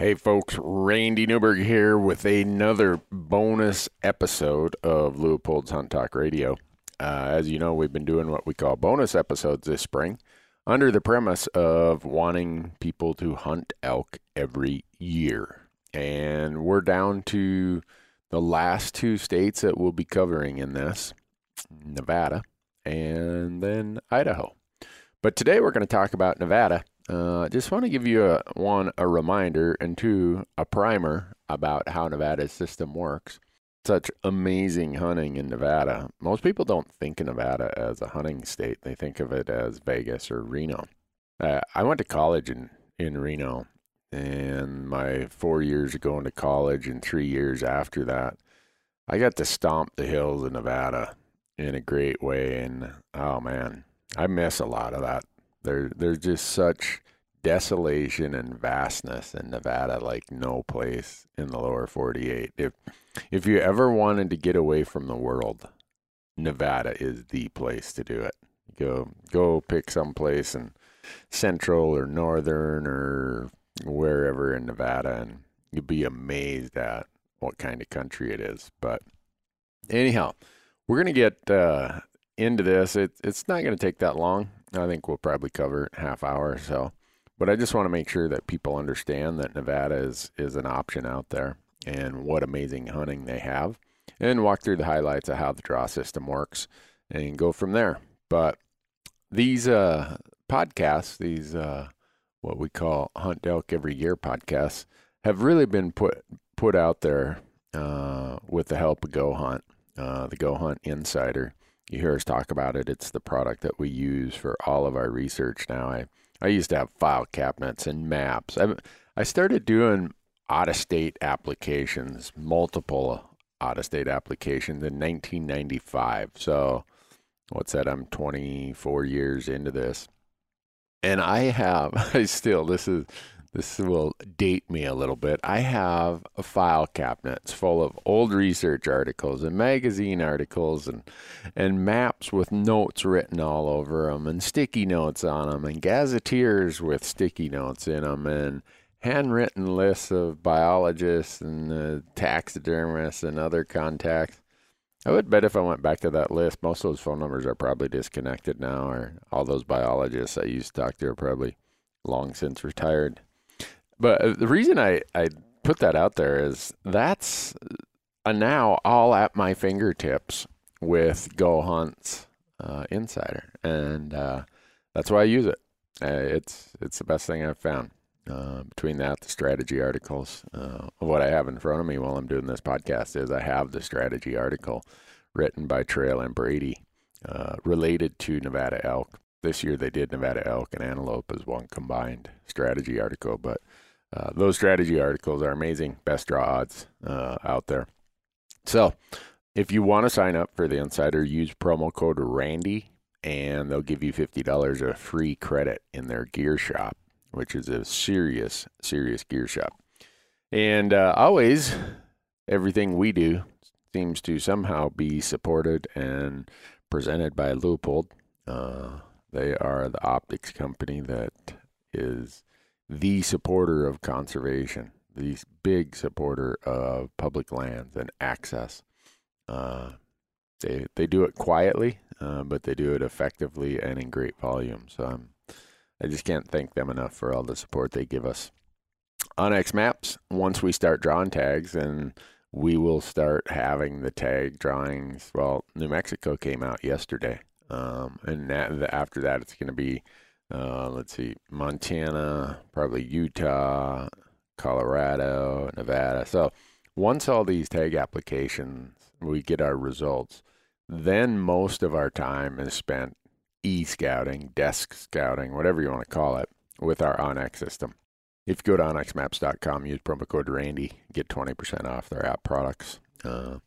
Hey folks, Randy Newberg here with another bonus episode of Leupold's Hunt Talk Radio. Uh, as you know, we've been doing what we call bonus episodes this spring under the premise of wanting people to hunt elk every year. And we're down to the last two states that we'll be covering in this Nevada and then Idaho. But today we're going to talk about Nevada uh, just want to give you a one a reminder and two a primer about how Nevada's system works. Such amazing hunting in Nevada. Most people don't think of Nevada as a hunting state; they think of it as Vegas or Reno. Uh, I went to college in in Reno, and my four years of going to college and three years after that, I got to stomp the hills of Nevada in a great way. And oh man, I miss a lot of that there, there's just such desolation and vastness in Nevada like no place in the lower 48. If if you ever wanted to get away from the world, Nevada is the place to do it. Go go pick some place in central or northern or wherever in Nevada and you'd be amazed at what kind of country it is. But anyhow, we're going to get uh, into this. It, it's not going to take that long. I think we'll probably cover half hour or so. But I just want to make sure that people understand that Nevada is, is an option out there and what amazing hunting they have and walk through the highlights of how the draw system works and go from there. But these uh, podcasts, these uh, what we call Hunt Elk Every Year podcasts, have really been put put out there uh, with the help of Go Hunt, uh, the Go Hunt Insider you hear us talk about it. It's the product that we use for all of our research now. I, I used to have file cabinets and maps. I, I started doing out of state applications, multiple out of state applications in 1995. So, what's that? I'm 24 years into this. And I have, I still, this is, this will date me a little bit. I have a file cabinets full of old research articles and magazine articles and and maps with notes written all over them and sticky notes on them and gazetteers with sticky notes in them and handwritten lists of biologists and uh, taxidermists and other contacts. I would bet if I went back to that list, most of those phone numbers are probably disconnected now, or all those biologists I used to talk to are probably long since retired. But uh, the reason I, I put that out there is that's a now all at my fingertips with Go Hunts uh, Insider, and uh, that's why I use it. Uh, it's it's the best thing I've found. Uh, between that, the strategy articles, uh, what I have in front of me while I'm doing this podcast is I have the strategy article written by Trail and Brady related to Nevada elk. This year they did Nevada elk and antelope as one combined strategy article, but uh, those strategy articles are amazing. Best draw odds uh, out there. So, if you want to sign up for the Insider, use promo code Randy, and they'll give you fifty dollars of free credit in their gear shop, which is a serious, serious gear shop. And uh, always, everything we do seems to somehow be supported and presented by Leupold. Uh, they are the optics company that is the supporter of conservation, the big supporter of public lands and access. Uh, they they do it quietly, uh, but they do it effectively and in great volume. So I'm, I just can't thank them enough for all the support they give us. onX Maps, once we start drawing tags, and we will start having the tag drawings. Well, New Mexico came out yesterday, um, and that, after that, it's going to be uh, let's see, Montana, probably Utah, Colorado, Nevada. So once all these tag applications, we get our results, then most of our time is spent e scouting, desk scouting, whatever you want to call it, with our onX system. If you go to onxmaps.com, use promo code Randy, get 20% off their app products. Uh,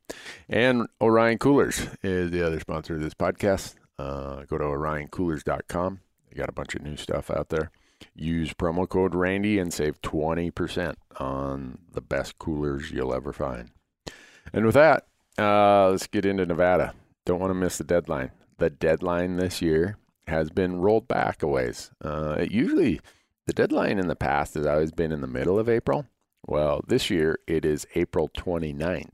and Orion Coolers is the other sponsor of this podcast. Uh, go to orioncoolers.com they got a bunch of new stuff out there. Use promo code Randy and save 20% on the best coolers you'll ever find. And with that, uh, let's get into Nevada. Don't want to miss the deadline. The deadline this year has been rolled back a ways. Uh, it usually, the deadline in the past has always been in the middle of April. Well, this year it is April 29th,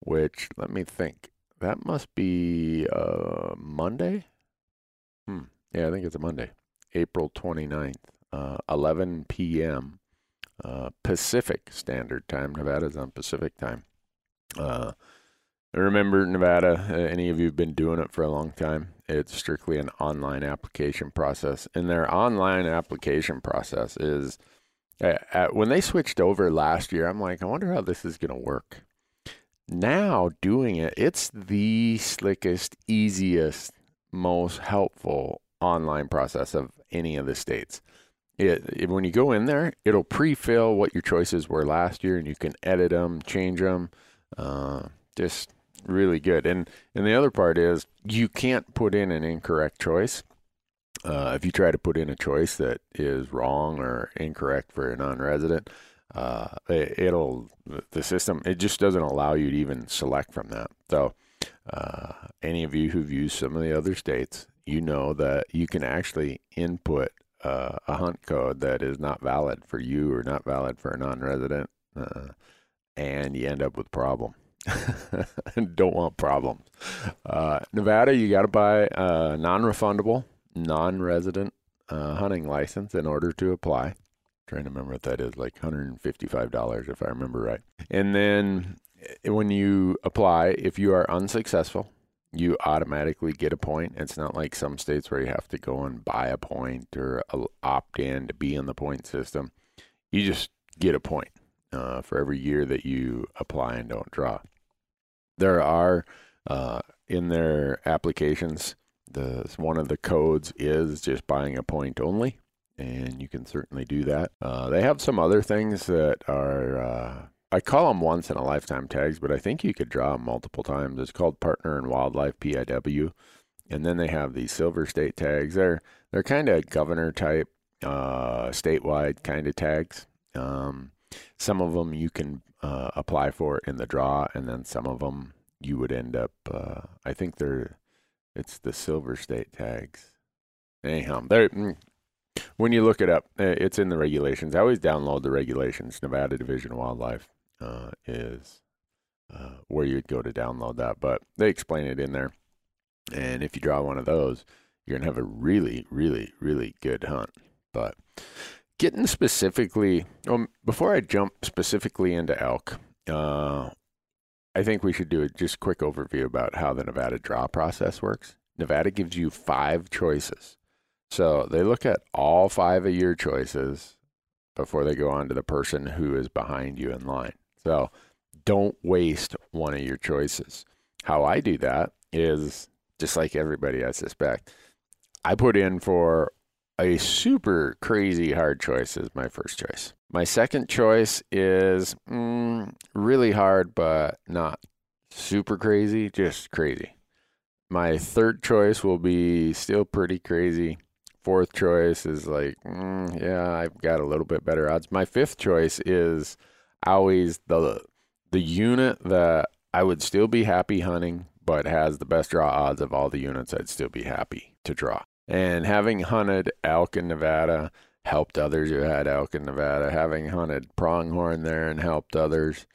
which let me think. That must be uh, Monday? Hmm. Yeah, I think it's a Monday. April 29th, uh, 11 p.m. Uh, Pacific Standard Time. Nevada's on Pacific Time. Uh, remember, Nevada, uh, any of you have been doing it for a long time, it's strictly an online application process. And their online application process is uh, when they switched over last year, I'm like, I wonder how this is going to work. Now, doing it, it's the slickest, easiest, most helpful online process of any of the states. It, it, when you go in there, it'll pre-fill what your choices were last year, and you can edit them, change them. Uh, just really good. And and the other part is you can't put in an incorrect choice. Uh, if you try to put in a choice that is wrong or incorrect for a non-resident, uh, it, will the system it just doesn't allow you to even select from that. So, uh, any of you who've used some of the other states, you know that you can actually input uh, a hunt code that is not valid for you or not valid for a non-resident, uh, and you end up with problem. Don't want problems. Uh, Nevada, you got to buy a non-refundable, non-resident uh, hunting license in order to apply. I'm trying to remember what that is, like $155 if I remember right. And then eh, when you apply, if you are unsuccessful, you automatically get a point. It's not like some states where you have to go and buy a point or opt in to be in the point system. You just get a point uh, for every year that you apply and don't draw there are uh, in their applications. The one of the codes is just buying a point only, and you can certainly do that. Uh, they have some other things that are. I call them once in a lifetime tags, but I think you could draw them multiple times. It's called Partner in Wildlife (PIW), and then they have these Silver State tags. They're they're kind of governor type, uh, statewide kind of tags. Um, some of them you can uh, apply for in the draw, and then some of them you would end up. Uh, I think they're it's the Silver State tags. Anyhow, they mm, when you look it up, eh, it's in the regulations. I always download the regulations. Nevada Division of Wildlife uh, is uh, where you'd go to download that, but they explain it in there. And if you draw one of those, you're gonna have a really, really, really good hunt. But getting specifically, um, before I jump specifically into elk, uh, I think we should do a just quick overview about how the Nevada draw process works. Nevada gives you five choices. So they look at all five of your choices before they go on to the person who is behind you in line. So don't waste one of your choices. How I do that is just like everybody, I suspect. I put in for a super crazy hard choice as my first choice. My second choice is mm, really hard, but not super crazy, just crazy. My third choice will be still pretty crazy. Fourth choice is like, mm, yeah, I've got a little bit better odds. My fifth choice is always the the unit that I would still be happy hunting, but has the best draw odds of all the units I'd still be happy to draw. And having hunted elk in Nevada, helped others who had elk in Nevada, having hunted pronghorn there and helped others,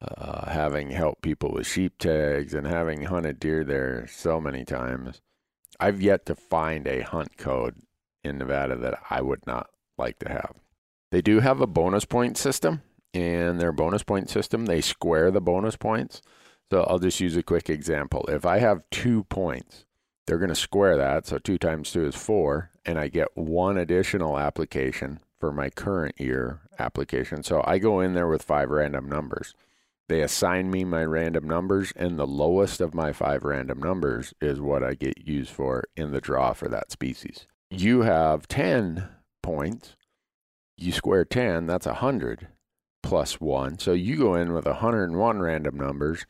uh, having helped people with sheep tags, and having hunted deer there so many times. I've yet to find a hunt code in Nevada that I would not like to have. They do have a bonus point system, and their bonus point system, they square the bonus points. So I'll just use a quick example. If I have two points, they're going to square that. So two times two is four, and I get one additional application for my current year application. So I go in there with five random numbers. They assign me my random numbers, and the lowest of my five random numbers is what I get used for in the draw for that species. You have 10 points. You square 10, that's 100 plus 1. So you go in with 101 random numbers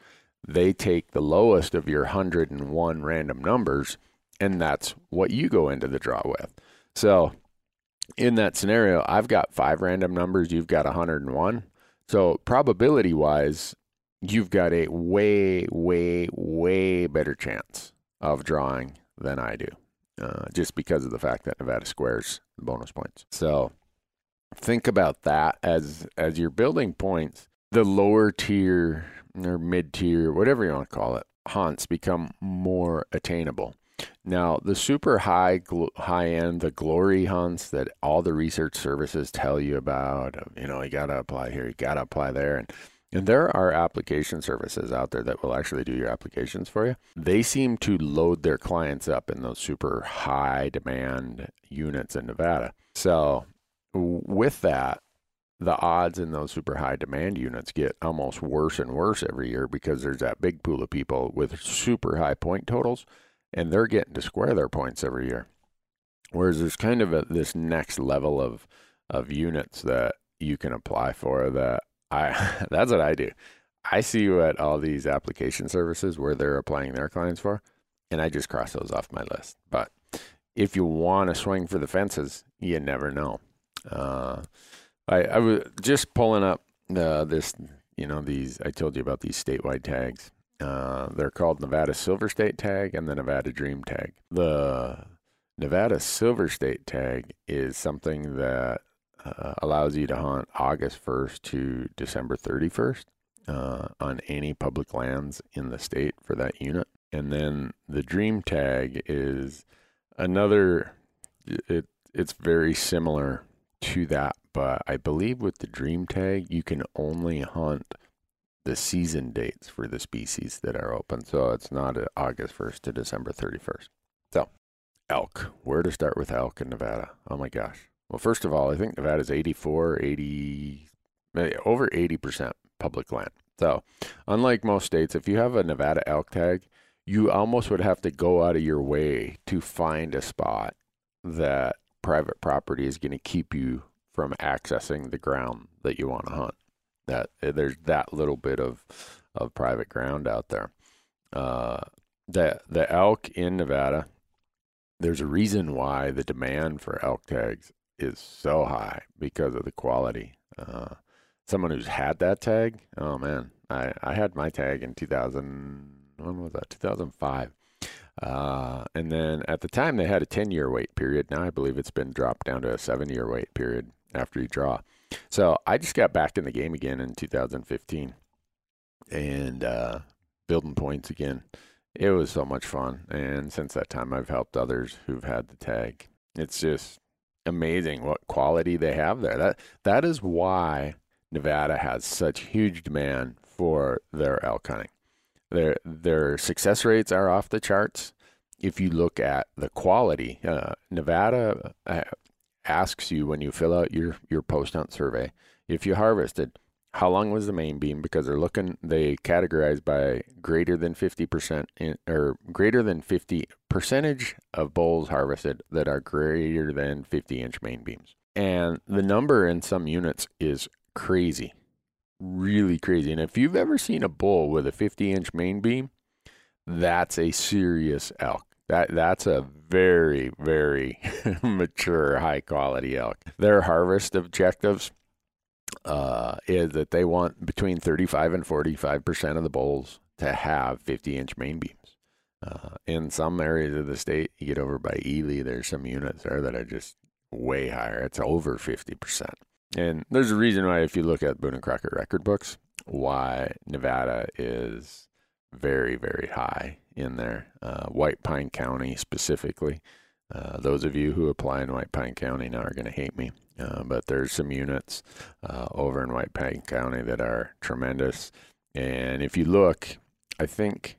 they take the lowest of your 101 random numbers, and that's what you go into the draw with. So in that scenario, I've got five random numbers, you've got 101. So probability wise, you've got a way, way, way better chance of drawing than I do, uh, just because of the fact that Nevada squares the bonus points. So think about that as as you're building points. The lower tier or mid tier, whatever you want to call it, hunts become more attainable. Now, the super high high end, the glory hunts that all the research services tell you about, you know, you got to apply here, you got to apply there and and there are application services out there that will actually do your applications for you. They seem to load their clients up in those super high demand units in Nevada. So, with that, the odds in those super high demand units get almost worse and worse every year because there's that big pool of people with super high point totals and they're getting to square their points every year. Whereas there's kind of a, this next level of of units that you can apply for that I that's what I do. I see what all these application services where they're applying their clients for, and I just cross those off my list. But if you want to swing for the fences, you never know. Uh, I, I was just pulling up uh, this, you know, these. I told you about these statewide tags. Uh, they're called Nevada Silver State Tag and the Nevada Dream Tag. The Nevada Silver State Tag is something that uh, allows you to hunt August 1st to December 31st uh, on any public lands in the state for that unit. And then the Dream Tag is another. It it's very similar to that, but I believe with the Dream Tag you can only hunt the season dates for the species that are open. So it's not August 1st to December 31st. So, elk. Where to start with elk in Nevada? Oh my gosh. Well, first of all, I think Nevada's 84, 80, eh, over 80% public land. So, unlike most states, if you have a Nevada elk tag, you almost would have to go out of your way to find a spot that private property is going to keep you from accessing the ground that you want to hunt that eh, there's that little bit of of private ground out there. Uh, the the elk in Nevada, there's a reason why the demand for elk tags is so high because of the quality. Uh, someone who's had that tag, oh man, I I had my tag in 2000. When was that? 2005. Uh, and then at the time they had a 10 year wait period. Now I believe it's been dropped down to a seven year wait period after you draw. So I just got back in the game again in 2015 and uh, building points again. It was so much fun. And since that time, I've helped others who've had the tag. It's just amazing what quality they have there. That That is why Nevada has such huge demand for their elk hunting. Their, their success rates are off the charts. If you look at the quality, uh, Nevada uh, asks you when you fill out your your post hunt survey if you harvested how long was the main beam because they're looking they categorize by greater than 50% in, or greater than 50 percentage of bulls harvested that are greater than 50 inch main beams and the number in some units is crazy really crazy and if you've ever seen a bull with a 50 inch main beam that's a serious elk that that's a very very mature, high quality elk. Their harvest objectives uh, is that they want between 35 and 45 percent of the bulls to have 50 inch main beams. Uh, in some areas of the state, you get over by Ely, there's some units there that are just way higher. It's over 50 percent. And there's a reason why, if you look at Boone and Crockett record books, why Nevada is very, very high in there. Uh, White Pine County specifically. Uh, those of you who apply in White Pine County now are going to hate me, uh, but there's some units uh, over in White Pine County that are tremendous. And if you look, I think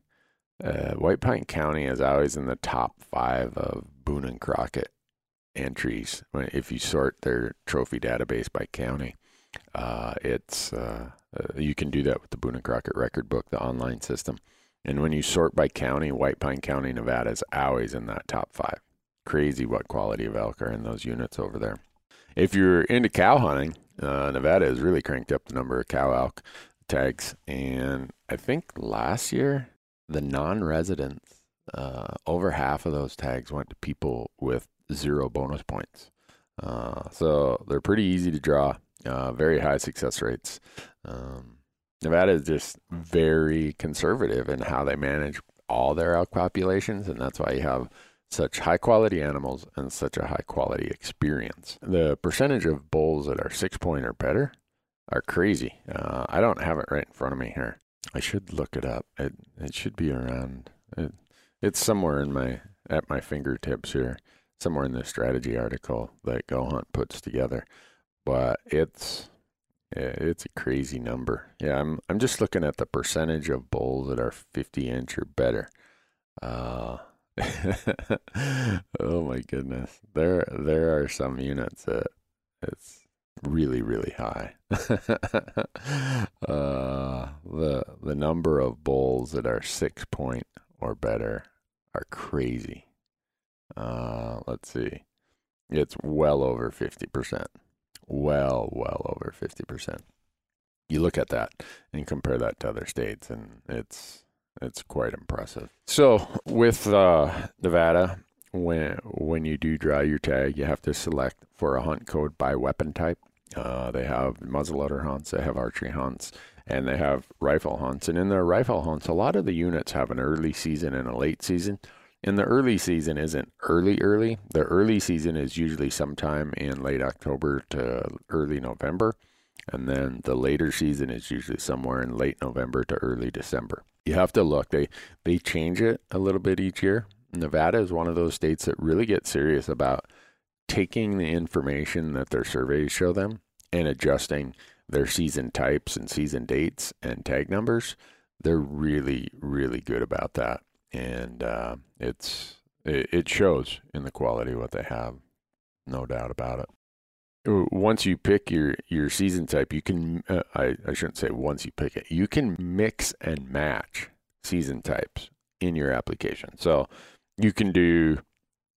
uh, White Pine County is always in the top five of Boone and Crockett entries. If you sort their trophy database by county, uh, it's you can do that with the Boone and Crockett record book, the online system. And when you sort by county, White Pine County, Nevada is always in that top five. Crazy what quality of elk are in those units over there. If you're into cow hunting, uh, Nevada has really cranked up the number of cow elk tags. And I think last year, the non residents, uh, over half of those tags went to people with zero bonus points. Uh, so they're pretty easy to draw, uh, very high success rates. Um, Nevada is just very conservative in how they manage all their elk populations, and that's why you have such high quality animals and such a high quality experience. The percentage of bulls that are six point or better are crazy. Uh, I don't have it right in front of me here. I should look it up. It it should be around. It, it's somewhere in my at my fingertips here, somewhere in the strategy article that Go Hunt puts together. But it's it's a crazy number. Yeah, I'm I'm just looking at the percentage of bulls that are 50 inch or better. Uh, oh my goodness, there there are some units that it's really really high. uh, the the number of bulls that are six point or better are crazy. Uh, let's see, it's well over fifty percent. Well, well over fifty percent. You look at that and compare that to other states, and it's it's quite impressive. So with uh, Nevada, when when you do draw your tag, you have to select for a hunt code by weapon type. Uh, they have muzzleloader hunts, they have archery hunts, and they have rifle hunts. And in their rifle hunts, a lot of the units have an early season and a late season. And the early season isn't early, early. The early season is usually sometime in late October to early November. And then the later season is usually somewhere in late November to early December. You have to look. They they change it a little bit each year. Nevada is one of those states that really get serious about taking the information that their surveys show them and adjusting their season types and season dates and tag numbers. They're really, really good about that, and uh, it's it, it shows in the quality what they have, no doubt about it once you pick your your season type, you can uh, I I shouldn't say once you pick it. You can mix and match season types in your application. So you can do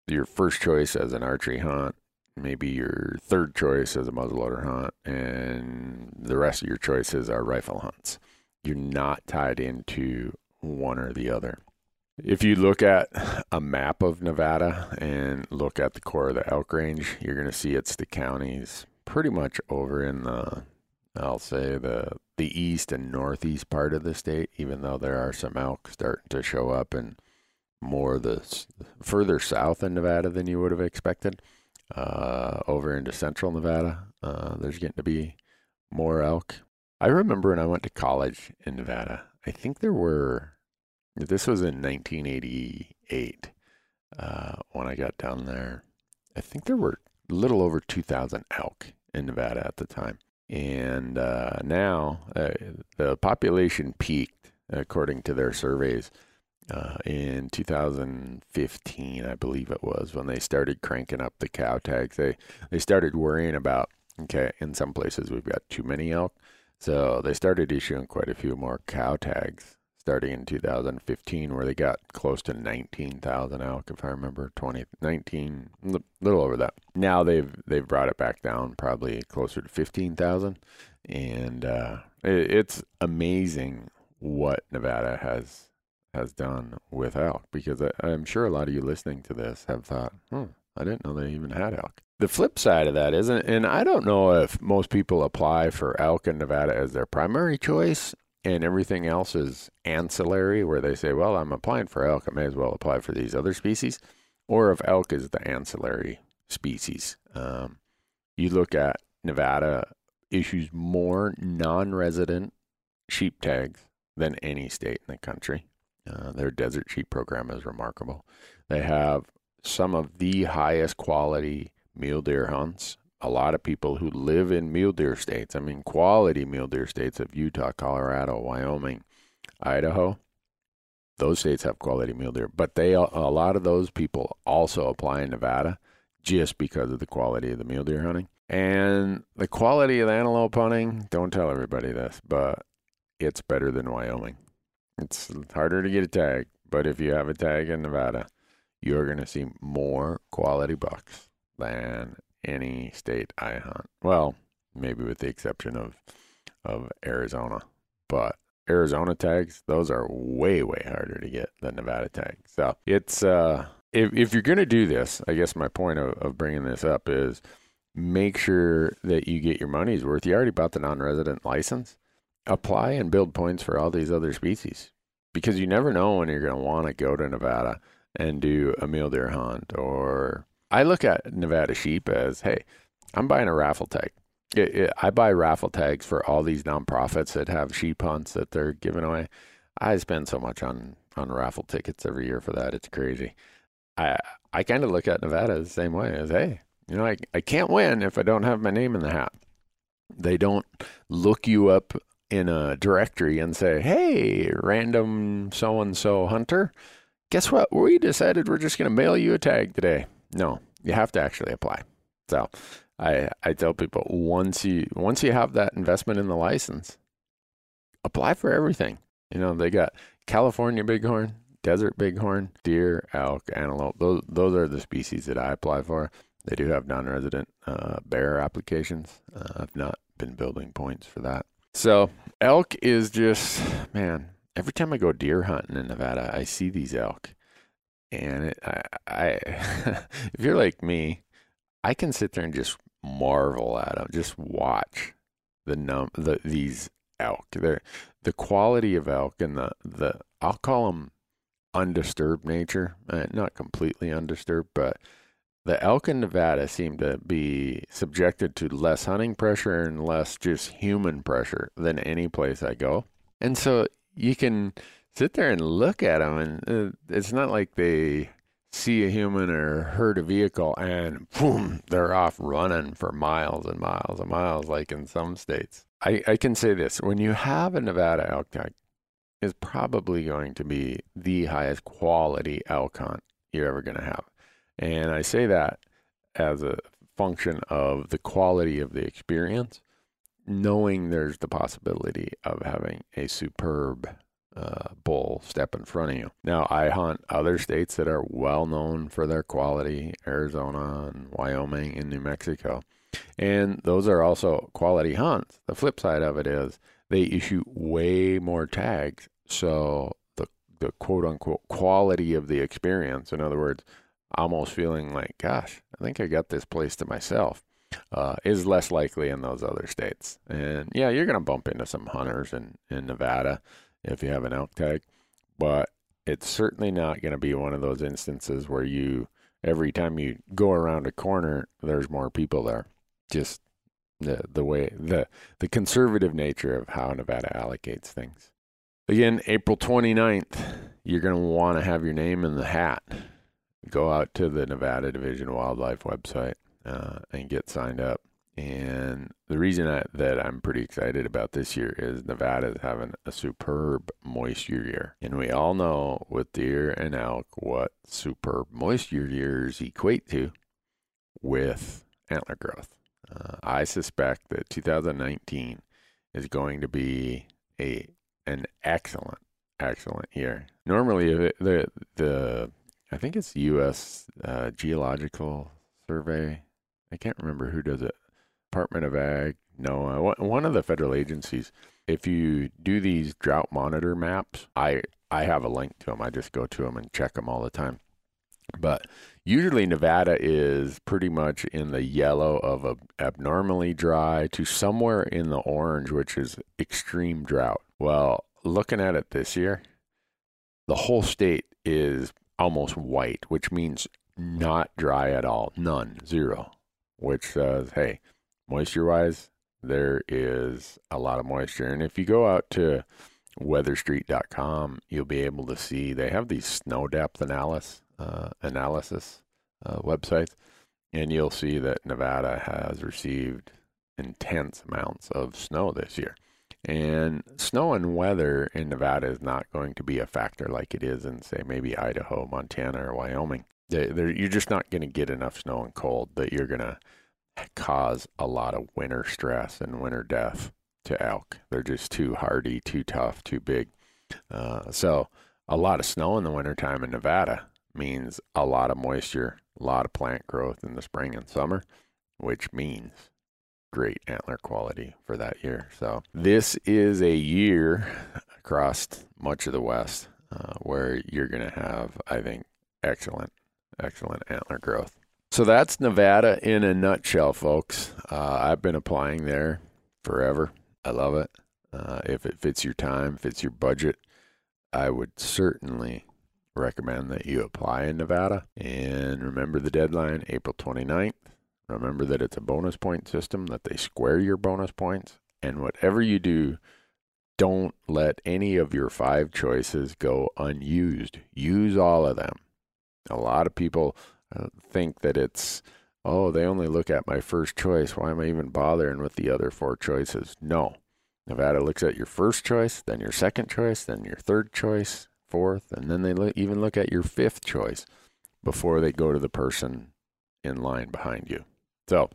your first choice as an archery hunt, maybe your third choice as a muzzleloader hunt, and the rest of your choices are rifle hunts. You're not tied into one or the other. If you look at a map of Nevada and look at the core of the elk range, you're going to see it's the counties pretty much over in the, I'll say the the east and northeast part of the state. Even though there are some elk starting to show up and more the further south in Nevada than you would have expected. Uh, over into central Nevada, uh, there's getting to be more elk. I remember when I went to college in Nevada. I think there were this was in 1988 uh, when I got down there. I think there were a little over 2,000 elk in Nevada at the time. And uh, now uh, the population peaked, according to their surveys, uh, in 2015, I believe it was, when they started cranking up the cow tags. They, they started worrying about, okay, in some places we've got too many elk. So they started issuing quite a few more cow tags starting in 2015, where they got close to 19,000 elk, if I remember, 20, 19, a little over that. Now they've they've brought it back down, probably closer to 15,000, and uh, it, it's amazing what Nevada has has done with elk because I, I'm sure a lot of you listening to this have thought, hmm, I didn't know they even had elk. The flip side of that isn't, and I don't know if most people apply for elk in Nevada as their primary choice and everything else is ancillary, where they say, well, I'm applying for elk, I may as well apply for these other species, or if elk is the ancillary species. Um, you look at Nevada issues more non resident sheep tags than any state in the country. Uh, their desert sheep program is remarkable. They have some of the highest quality mule deer hunts a lot of people who live in mule deer states, I mean, quality mule deer states of Utah, Colorado, Wyoming, Idaho, those states have quality mule deer. But they, a lot of those people also apply in Nevada just because of the quality of the mule deer hunting. And the quality of the antelope hunting, don't tell everybody this, but it's better than Wyoming. It's harder to get a tag, but if you have a tag in Nevada, you're going to see more quality bucks than any state I hunt. Well, maybe with the exception of of Arizona, but Arizona tags, those are way way harder to get than Nevada tags. So it's uh, if if you're gonna do this, I guess my point of, of bringing this up is make sure that you get your money's worth. You already bought the non-resident license. Apply and build points for all these other species because you never know when you're going to want to go to Nevada and do a mule deer hunt. Or I look at Nevada sheep as, hey, I'm buying a raffle tag. It, it, I buy raffle tags for all these nonprofits that have sheep hunts that they're giving away. I spend so much on on raffle tickets every year for that. It's crazy. I I kind of look at Nevada the same way as, hey, you know, I I can't win if I don't have my name in the hat. They don't look you up in a directory and say, hey, random so and so hunter, guess what? We decided we're just going to mail you a tag today. No, you have to actually apply. So I I tell people once you once you have that investment in the license, apply for everything. You know, they got California bighorn, desert bighorn, deer, elk, antelope. Those those are the species that I apply for. They do have non-resident uh, bear applications. Uh, I've not been building points for that. So elk is just man. Every time I go deer hunting in Nevada, I see these elk, and it, I, I if you're like me, I can sit there and just marvel at them, just watch the num the these elk. They're, the quality of elk and the the I'll call them undisturbed nature, uh, not completely undisturbed, but the elk in Nevada seem to be subjected to less hunting pressure and less just human pressure than any place I go. And so you can sit there and look at them, and uh, it's not like they see a human or hurt a vehicle and boom, they're off running for miles and miles and miles, like in some states. I, I can say this when you have a Nevada elk tag, is probably going to be the highest quality elk hunt you're ever going to have. And I say that as a function of the quality of the experience, knowing there's the possibility of having a superb uh, bull step in front of you. Now, I hunt other states that are well known for their quality Arizona and Wyoming and New Mexico. And those are also quality hunts. The flip side of it is they issue way more tags. So the, the quote unquote quality of the experience, in other words, almost feeling like, gosh, I think I got this place to myself, uh, is less likely in those other states. And yeah, you're going to bump into some hunters in, in Nevada if you have an elk tag, but it's certainly not going to be one of those instances where you, every time you go around a corner, there's more people there. Just the the way the the conservative nature of how Nevada allocates things. Again, April 29th, you're going to want to have your name in the hat. Go out to the Nevada Division of Wildlife website uh, and get signed up. And the reason I, that I'm pretty excited about this year is Nevada is having a superb moisture year. And we all know with deer and elk what superb moisture years equate to with antler growth. Uh, I suspect that 2019 is going to be a an excellent, excellent year. Normally, it, the the I think it's U.S. Uh, Geological Survey. I can't remember who does it. Department of Ag, NOAA, one of the federal agencies. If you do these drought monitor maps, I I have a link to them. I just go to them and check them all the time. But usually Nevada is pretty much in the yellow of a abnormally dry to somewhere in the orange, which is extreme drought. Well, looking at it this year, the whole state is almost white, which means not dry at all, none, zero, which says, hey, moisture wise, there is a lot of moisture. And if you go out to weatherstreet.com, you'll be able to see they have these snow depth analysis uh, analysis uh, websites, and you'll see that Nevada has received intense amounts of snow this year. And snow and weather in Nevada is not going to be a factor like it is in, say, maybe Idaho, Montana, or Wyoming. They're, you're just not going to get enough snow and cold that you're going to cause a lot of winter stress and winter death to elk. They're just too hardy, too tough, too big. Uh, so, a lot of snow in the wintertime in Nevada means a lot of moisture, a lot of plant growth in the spring and summer, which means great antler quality for that year. So this is a year across much of the West uh, where you're going to have, I think, excellent, excellent antler growth. So that's Nevada in a nutshell, folks. Uh, I've been applying there forever. I love it. Uh, if it fits your time, fits your budget, I would certainly recommend that you apply in Nevada. And remember the deadline, April 29th. Remember that it's a bonus point system, that they square your bonus points. And whatever you do, don't let any of your five choices go unused. Use all of them. A lot of people think that it's, oh, they only look at my first choice. Why am I even bothering with the other four choices? No. Nevada looks at your first choice, then your second choice, then your third choice, fourth, and then they lo- even look at your fifth choice before they go to the person in line behind you. So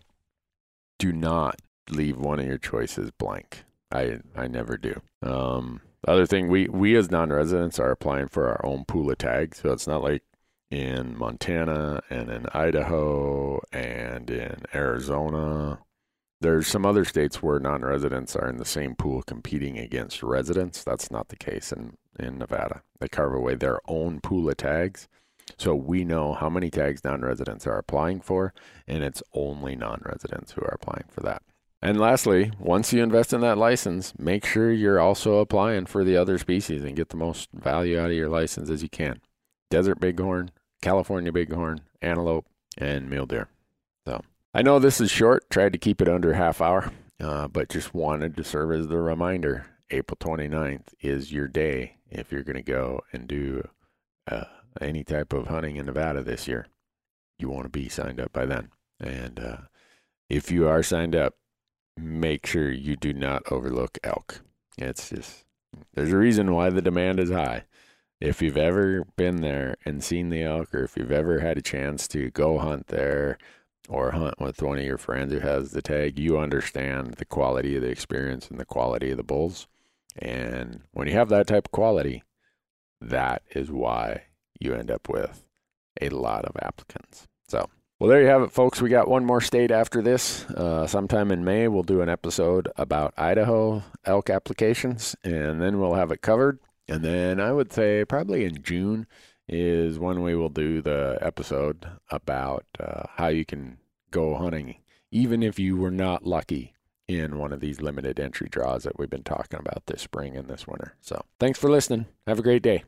do not leave one of your choices blank. I I never do. Um, the other thing, we we as non-residents are applying for our own pool of tags, so it's not like in Montana and in Idaho and in Arizona. There's some other states where non-residents are in the same pool competing against residents. That's not the case in in Nevada. They carve away their own pool of tags. So we know how many tags non-residents are applying for, and it's only non-residents who are applying for that. And lastly, once you invest in that license, make sure you're also applying for the other species and get the most value out of your license as you can. Desert bighorn, California bighorn, antelope, and mule deer. So I know this is short, tried to keep it under half hour, uh, but just wanted to serve as the reminder. April 29th is your day if you're going to go and do uh, any type of hunting in Nevada this year. You want to be signed up by then. And uh, if you are signed up, make sure you do not overlook elk. It's just, there's a reason why the demand is high. If you've ever been there and seen the elk, or if you've ever had a chance to go hunt there or hunt with one of your friends who has the tag, you understand the quality of the experience and the quality of the bulls. And when you have that type of quality, that is why you end up with a lot of applicants. So, well, there you have it, folks. We got one more state after this. Uh, sometime in May, we'll do an episode about Idaho elk applications, and then we'll have it covered. And then I would say probably in June is when we will do the episode about uh, how you can go hunting, even if you were not lucky in one of these limited entry draws that we've been talking about this spring and this winter. So, thanks for listening. Have a great day.